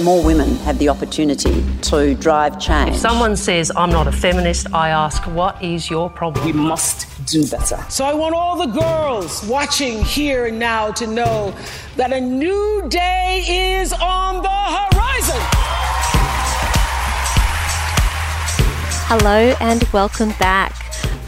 more women have the opportunity to drive change. If someone says, I'm not a feminist, I ask, what is your problem? We must do better. So I want all the girls watching here and now to know that a new day is on the horizon. Hello and welcome back.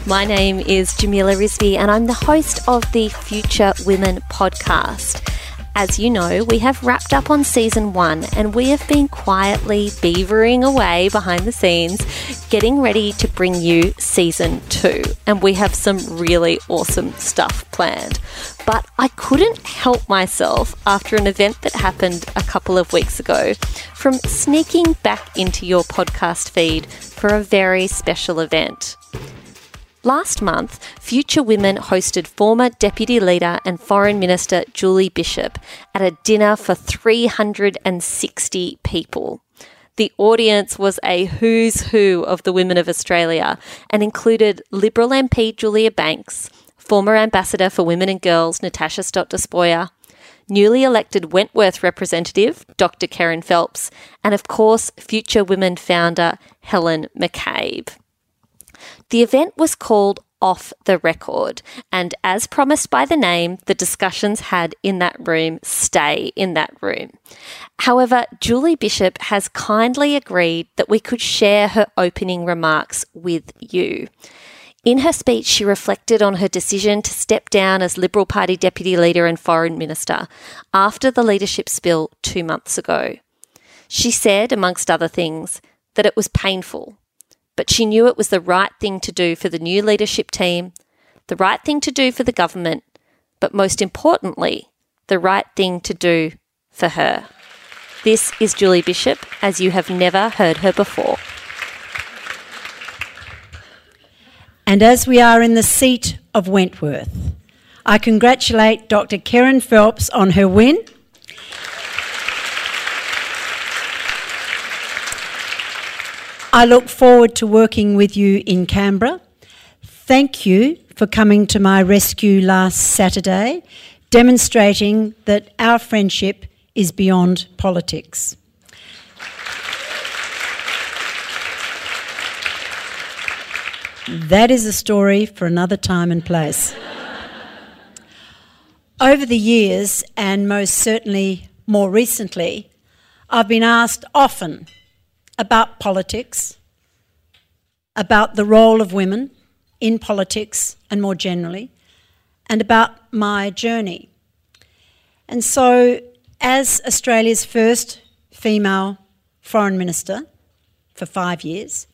My name is Jamila Rizvi, and I'm the host of the Future Women podcast. As you know, we have wrapped up on season one and we have been quietly beavering away behind the scenes, getting ready to bring you season two. And we have some really awesome stuff planned. But I couldn't help myself after an event that happened a couple of weeks ago from sneaking back into your podcast feed for a very special event. Last month, Future Women hosted former Deputy Leader and Foreign Minister Julie Bishop at a dinner for 360 people. The audience was a who's who of the women of Australia and included Liberal MP Julia Banks, former Ambassador for Women and Girls Natasha Stott Despoja, newly elected Wentworth representative Dr. Kerryn Phelps, and of course, Future Women founder Helen McCabe. The event was called Off the Record, and as promised by the name, the discussions had in that room stay in that room. However, Julie Bishop has kindly agreed that we could share her opening remarks with you. In her speech, she reflected on her decision to step down as Liberal Party Deputy Leader and Foreign Minister after the leadership spill two months ago. She said, amongst other things, that it was painful but she knew it was the right thing to do for the new leadership team, the right thing to do for the government, but most importantly, the right thing to do for her. This is Julie Bishop, as you have never heard her before. And as we are in the seat of Wentworth, I congratulate Dr. Kerryn Phelps on her win I look forward to working with you in Canberra. Thank you for coming to my rescue last Saturday, demonstrating that our friendship is beyond politics. That is a story for another time and place. Over the years, and most certainly more recently, I've been asked often about politics, about the role of women in politics and more generally, and about my journey. And so, as Australia's first female foreign minister for five years,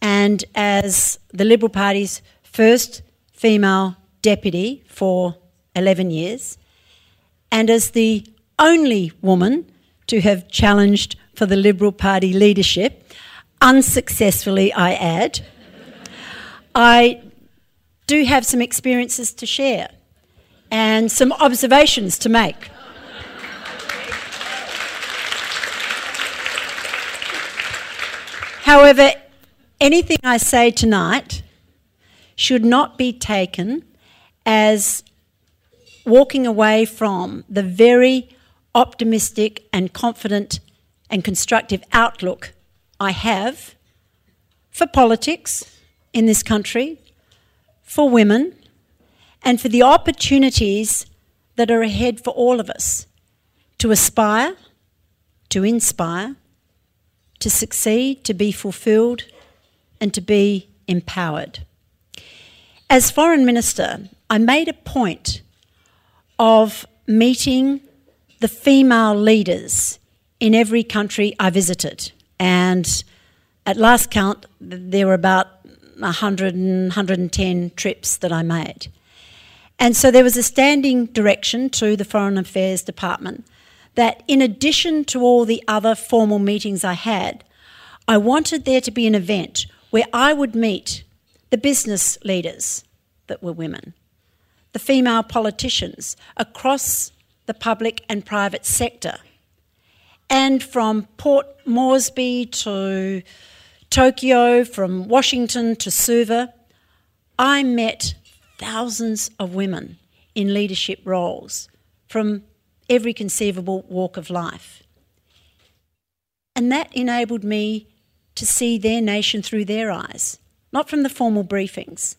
and as the Liberal Party's first female deputy for 11 years, and as the only woman to have challenged for the Liberal Party leadership, unsuccessfully, I add. I do have some experiences to share and some observations to make. However, anything I say tonight should not be taken as walking away from the very optimistic and confident and constructive outlook I have for politics in this country, for women, and for the opportunities that are ahead for all of us to aspire, to inspire, to succeed, to be fulfilled, and to be empowered. As Foreign Minister, I made a point of meeting the female leaders in every country I visited. And at last count, there were about 100 and 110 trips that I made. And so there was a standing direction to the Foreign Affairs Department that, in addition to all the other formal meetings I had, I wanted there to be an event where I would meet the business leaders that were women, the female politicians across the public and private sector and from Port Moresby to Tokyo, from Washington to Suva, I met thousands of women in leadership roles from every conceivable walk of life. And that enabled me to see their nation through their eyes, not from the formal briefings,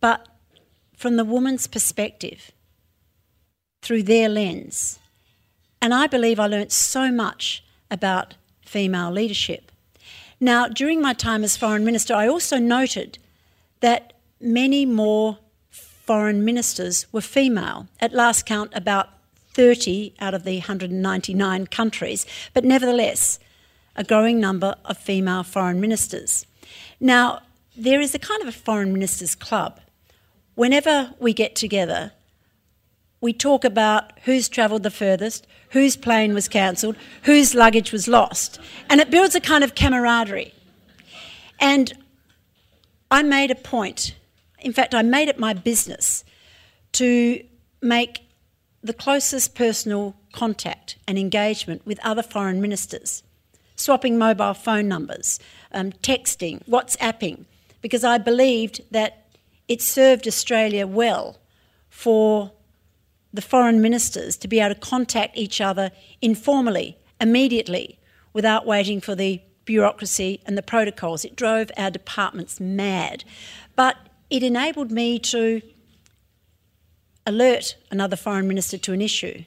but from the woman's perspective, through their lens. And I believe I learnt so much about female leadership. Now, during my time as Foreign Minister, I also noted that many more foreign ministers were female. At last count, about 30 out of the 199 countries, but nevertheless, a growing number of female foreign ministers. Now, there is a kind of a foreign ministers club. Whenever we get together, we talk about who's travelled the furthest, whose plane was cancelled, whose luggage was lost, and it builds a kind of camaraderie. And I made a point, in fact, I made it my business to make the closest personal contact and engagement with other foreign ministers, swapping mobile phone numbers, um, texting, WhatsApping, because I believed that it served Australia well for the foreign ministers to be able to contact each other informally, immediately, without waiting for the bureaucracy and the protocols. It drove our departments mad. But it enabled me to alert another foreign minister to an issue,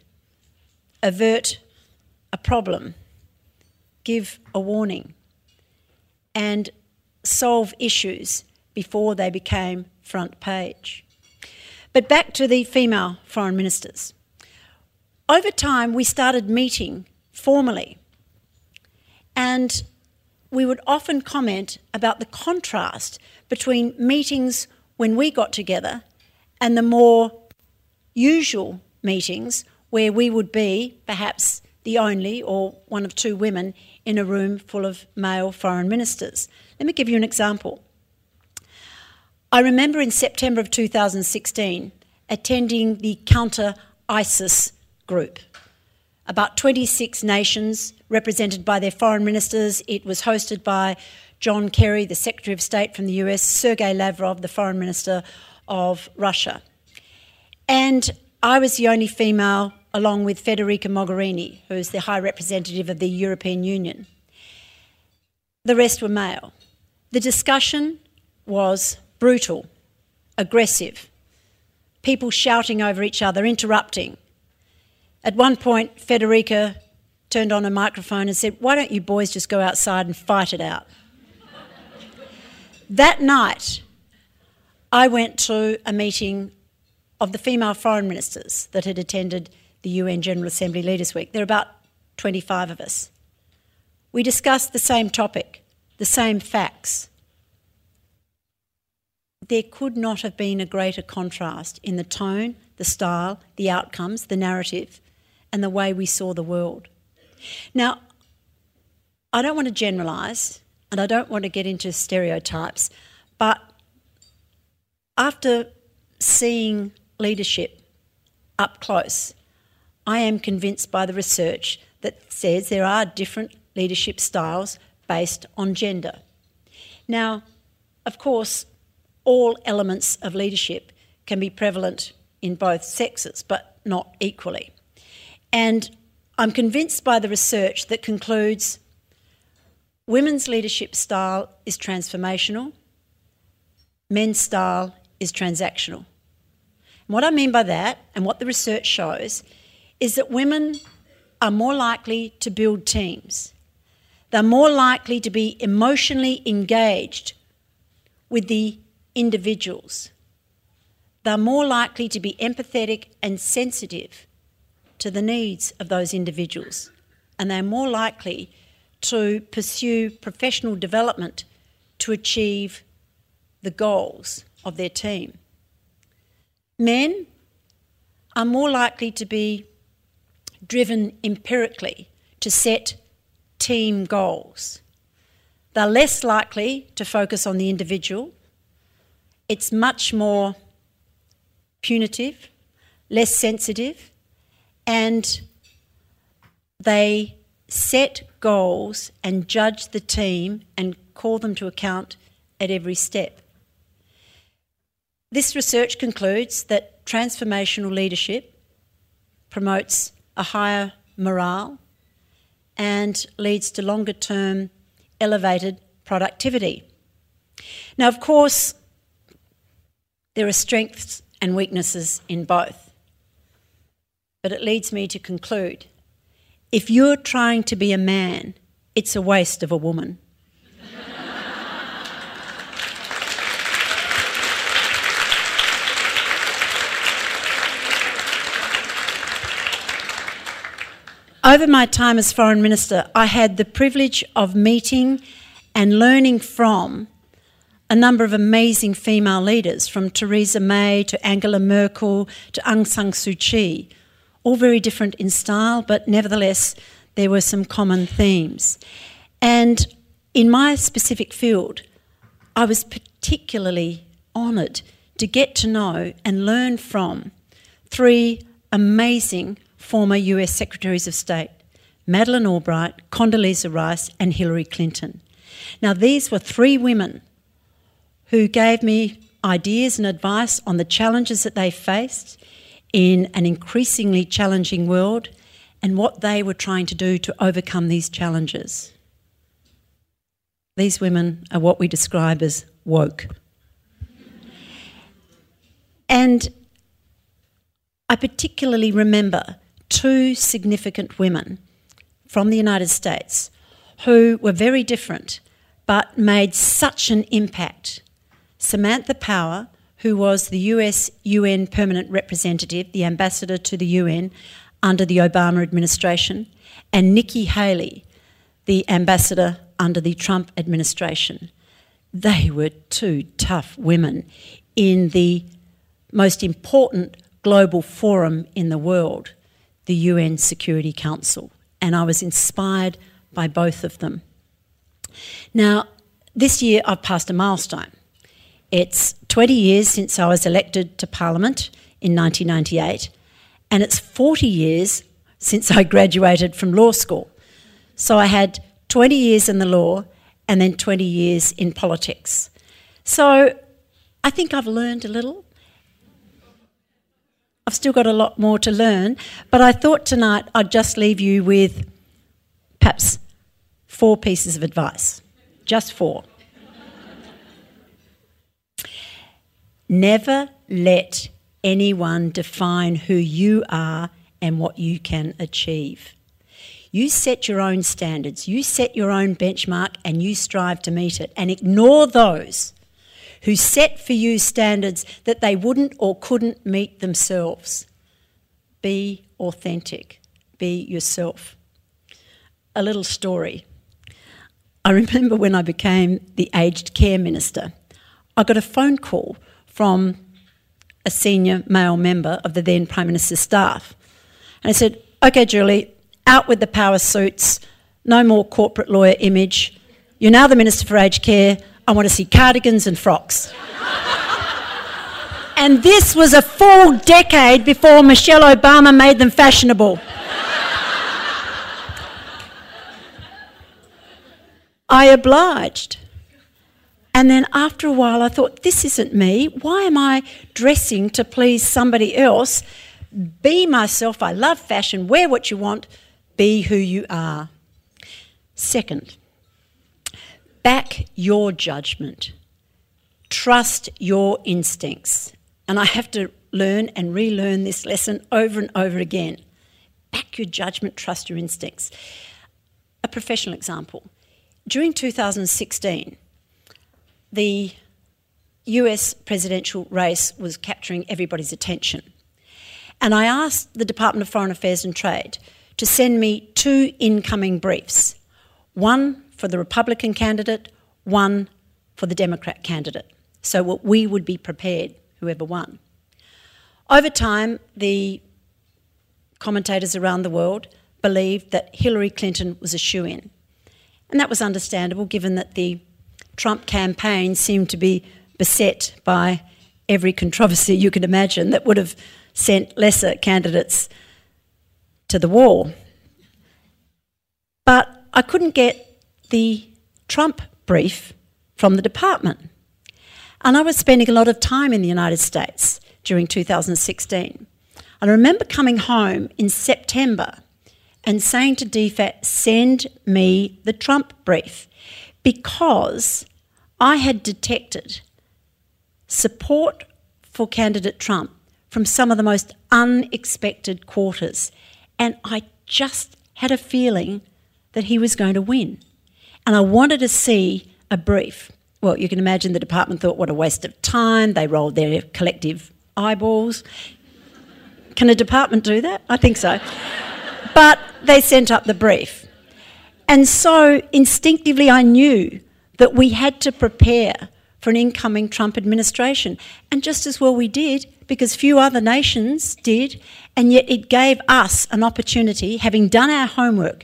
avert a problem, give a warning, and solve issues before they became front page. But back to the female foreign ministers. Over time, we started meeting formally, and we would often comment about the contrast between meetings when we got together and the more usual meetings where we would be perhaps the only or one of two women in a room full of male foreign ministers. Let me give you an example. I remember in September of 2016 attending the Counter ISIS group. About 26 nations represented by their foreign ministers. It was hosted by John Kerry, the Secretary of State from the US, Sergei Lavrov, the Foreign Minister of Russia. And I was the only female, along with Federica Mogherini, who is the High Representative of the European Union. The rest were male. The discussion was brutal, aggressive, people shouting over each other, interrupting. At one point, Federica turned on a microphone and said, Why don't you boys just go outside and fight it out? that night, I went to a meeting of the female foreign ministers that had attended the UN General Assembly Leaders Week. There are about 25 of us. We discussed the same topic, the same facts. There could not have been a greater contrast in the tone, the style, the outcomes, the narrative, and the way we saw the world. Now, I don't want to generalise and I don't want to get into stereotypes, but after seeing leadership up close, I am convinced by the research that says there are different leadership styles based on gender. Now, of course, all elements of leadership can be prevalent in both sexes, but not equally. And I'm convinced by the research that concludes women's leadership style is transformational, men's style is transactional. And what I mean by that, and what the research shows, is that women are more likely to build teams. They're more likely to be emotionally engaged with the individuals. They're more likely to be empathetic and sensitive to the needs of those individuals. And they're more likely to pursue professional development to achieve the goals of their team. Men are more likely to be driven empirically to set team goals. They're less likely to focus on the individual. It's much more punitive, less sensitive, and they set goals and judge the team and call them to account at every step. This research concludes that transformational leadership promotes a higher morale and leads to longer term elevated productivity. Now, of course, there are strengths and weaknesses in both. But it leads me to conclude if you're trying to be a man, it's a waste of a woman. Over my time as Foreign Minister, I had the privilege of meeting and learning from a number of amazing female leaders, from Theresa May to Angela Merkel to Aung San Suu Kyi, all very different in style, but nevertheless, there were some common themes. And in my specific field, I was particularly honoured to get to know and learn from three amazing former US Secretaries of State Madeleine Albright, Condoleezza Rice, and Hillary Clinton. Now, these were three women who gave me ideas and advice on the challenges that they faced in an increasingly challenging world and what they were trying to do to overcome these challenges. These women are what we describe as woke. And I particularly remember two significant women from the United States who were very different but made such an impact. Samantha Power, who was the US UN permanent representative, the ambassador to the UN under the Obama administration, and Nikki Haley, the ambassador under the Trump administration. They were two tough women in the most important global forum in the world, the UN Security Council, and I was inspired by both of them. Now, this year I've passed a milestone. It's 20 years since I was elected to Parliament in 1998, and it's 40 years since I graduated from law school. So I had 20 years in the law and then 20 years in politics. So I think I've learned a little. I've still got a lot more to learn, but I thought tonight I'd just leave you with perhaps four pieces of advice. Just four. Never let anyone define who you are and what you can achieve. You set your own standards, you set your own benchmark, and you strive to meet it. And ignore those who set for you standards that they wouldn't or couldn't meet themselves. Be authentic, be yourself. A little story. I remember when I became the aged care minister, I got a phone call from a senior male member of the then Prime Minister's staff. And I said, OK, Julie, out with the power suits, no more corporate lawyer image. You're now the Minister for Aged Care. I want to see cardigans and frocks. and this was a full decade before Michelle Obama made them fashionable. I obliged. And then after a while, I thought, this isn't me. Why am I dressing to please somebody else? Be myself. I love fashion. Wear what you want. Be who you are. Second, back your judgment. Trust your instincts. And I have to learn and relearn this lesson over and over again. Back your judgment, trust your instincts. A professional example. During 2016, the US presidential race was capturing everybody's attention. And I asked the Department of Foreign Affairs and Trade to send me two incoming briefs one for the Republican candidate, one for the Democrat candidate. So we would be prepared, whoever won. Over time, the commentators around the world believed that Hillary Clinton was a shoe in. And that was understandable given that the Trump campaign seemed to be beset by every controversy you could imagine that would have sent lesser candidates to the wall. But I couldn't get the Trump brief from the department. And I was spending a lot of time in the United States during 2016. And I remember coming home in September and saying to DFAT, send me the Trump brief, because I had detected support for candidate Trump from some of the most unexpected quarters. And I just had a feeling that he was going to win. And I wanted to see a brief. Well, you can imagine the department thought, what a waste of time. They rolled their collective eyeballs. Can a department do that? I think so. but they sent up the brief. And so instinctively, I knew that we had to prepare for an incoming Trump administration. And just as well we did, because few other nations did, and yet it gave us an opportunity, having done our homework,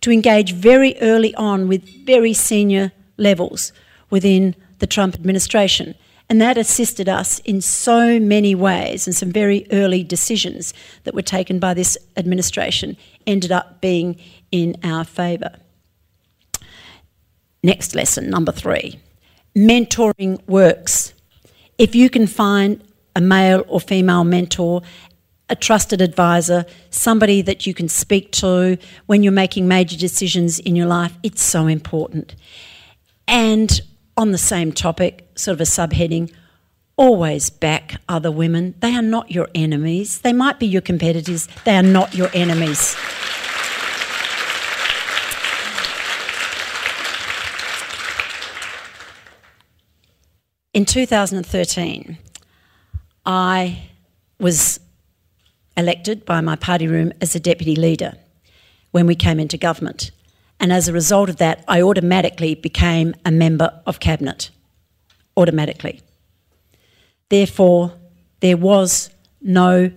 to engage very early on with very senior levels within the Trump administration. And that assisted us in so many ways, and some very early decisions that were taken by this administration ended up being in our favour. Next lesson, number three mentoring works. If you can find a male or female mentor, a trusted advisor, somebody that you can speak to when you're making major decisions in your life, it's so important. And on the same topic, sort of a subheading, always back other women. They are not your enemies. They might be your competitors, they are not your enemies. In 2013, I was elected by my party room as a deputy leader when we came into government. And as a result of that, I automatically became a member of cabinet. Automatically. Therefore, there was no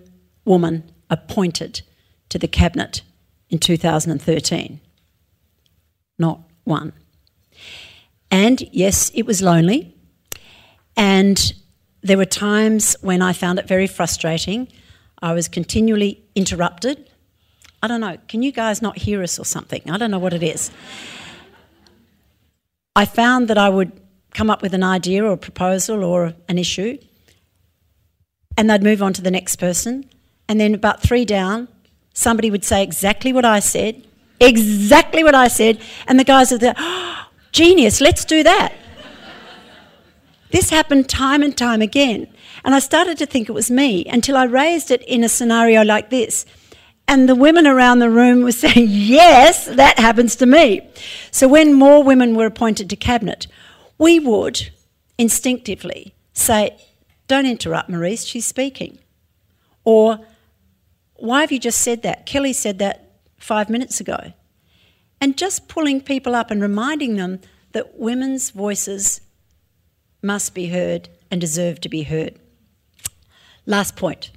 woman appointed to the cabinet in 2013. Not one. And yes, it was lonely and there were times when I found it very frustrating. I was continually interrupted. I don't know, can you guys not hear us or something? I don't know what it is. I found that I would come up with an idea or a proposal or an issue, and they'd move on to the next person. And then, about three down, somebody would say exactly what I said, exactly what I said, and the guys are there, oh, genius, let's do that. This happened time and time again. And I started to think it was me until I raised it in a scenario like this. And the women around the room were saying, Yes, that happens to me. So when more women were appointed to cabinet, we would instinctively say, Don't interrupt Marise, she's speaking. Or, Why have you just said that? Kelly said that five minutes ago. And just pulling people up and reminding them that women's voices must be heard and deserve to be heard. Last point.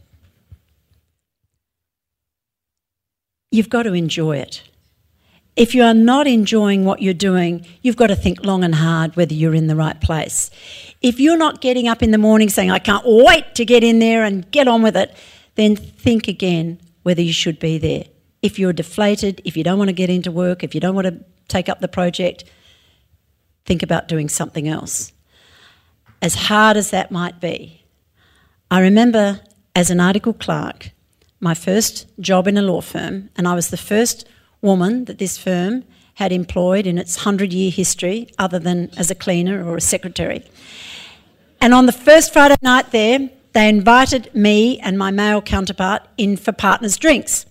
You've got to enjoy it. If you are not enjoying what you're doing, you've got to think long and hard whether you're in the right place. If you're not getting up in the morning saying, I can't wait to get in there and get on with it, then think again whether you should be there. If you're deflated, if you don't want to get into work, if you don't want to take up the project, think about doing something else as hard as that might be. I remember as an article clerk, my first job in a law firm, and I was the first woman that this firm had employed in its 100 year history, other than as a cleaner or a secretary. And on the first Friday night there, they invited me and my male counterpart in for partners' drinks.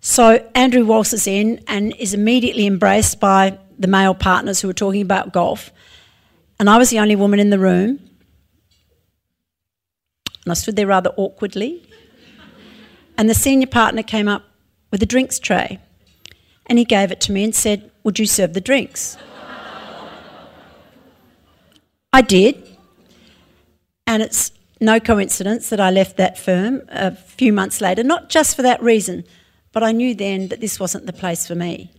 So Andrew waltzes in and is immediately embraced by the male partners who were talking about golf and I was the only woman in the room. And I stood there rather awkwardly. And the senior partner came up with a drinks tray. And he gave it to me and said, Would you serve the drinks? I did. And it's no coincidence that I left that firm a few months later, not just for that reason, but I knew then that this wasn't the place for me.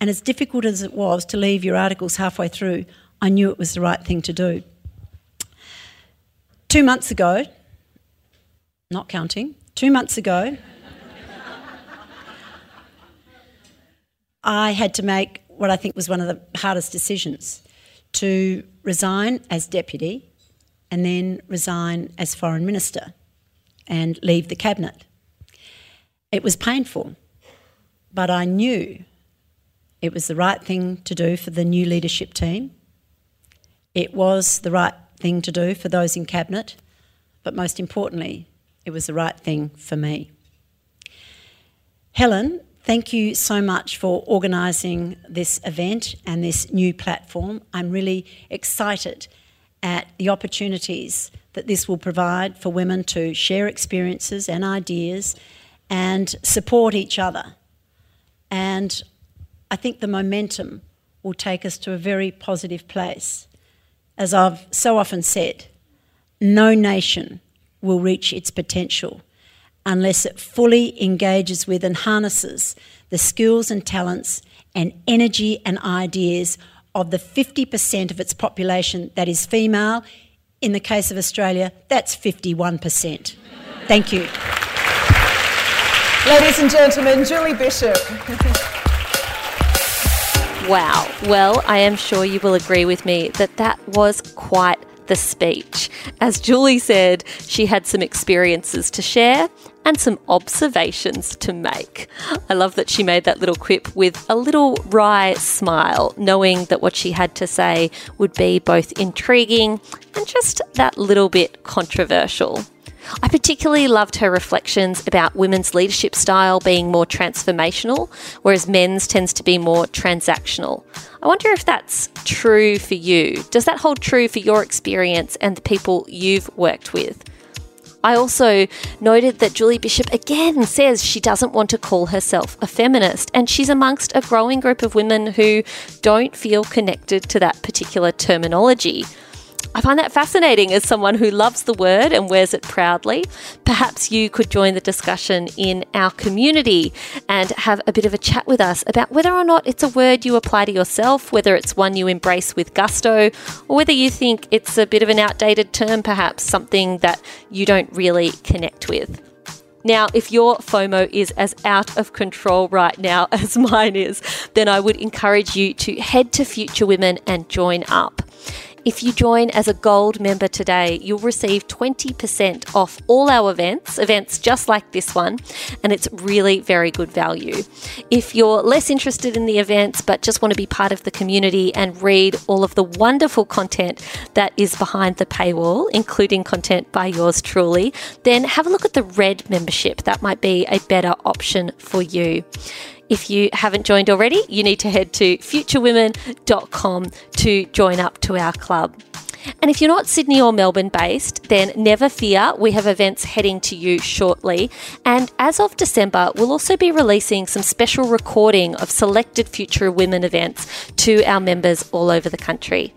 And as difficult as it was to leave your articles halfway through, I knew it was the right thing to do. Two months ago, not counting, two months ago, I had to make what I think was one of the hardest decisions to resign as deputy and then resign as foreign minister and leave the cabinet. It was painful but I knew it was the right thing to do for the new leadership team. It was the right thing to do for those in Cabinet, but most importantly, it was the right thing for me. Helen, thank you so much for organising this event and this new platform. I'm really excited at the opportunities that this will provide for women to share experiences and ideas and support each other. And I think the momentum will take us to a very positive place. As I've so often said, no nation will reach its potential unless it fully engages with and harnesses the skills and talents and energy and ideas of the 50% of its population that is female. In the case of Australia, that's 51%. Thank you. Ladies and gentlemen, Julie Bishop. wow. Well, I am sure you will agree with me that that was quite the speech. As Julie said, she had some experiences to share and some observations to make. I love that she made that little quip with a little wry smile, knowing that what she had to say would be both intriguing and just that little bit controversial. I particularly loved her reflections about women's leadership style being more transformational, whereas men's tends to be more transactional. I wonder if that's true for you. Does that hold true for your experience and the people you've worked with? I also noted that Julie Bishop again says she doesn't want to call herself a feminist, and she's amongst a growing group of women who don't feel connected to that particular terminology. I find that fascinating as someone who loves the word and wears it proudly. Perhaps you could join the discussion in our community and have a bit of a chat with us about whether or not it's a word you apply to yourself, whether it's one you embrace with gusto, or whether you think it's a bit of an outdated term, perhaps something that you don't really connect with. Now, if your FOMO is as out of control right now as mine is, then I would encourage you to head to Future Women and join up. If you join as a gold member today, you'll receive 20% off all our events, events just like this one, and it's really very good value. If you're less interested in the events but just want to be part of the community and read all of the wonderful content that is behind the paywall, including content by yours truly, then have a look at the red membership. That might be a better option for you. If you haven't joined already, you need to head to futurewomen.com to join up to our club. And if you're not Sydney or Melbourne based, then never fear, we have events heading to you shortly. And as of December, we'll also be releasing some special recording of selected Future Women events to our members all over the country.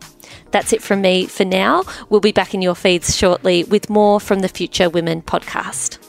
That's it from me for now. We'll be back in your feeds shortly with more from the Future Women podcast.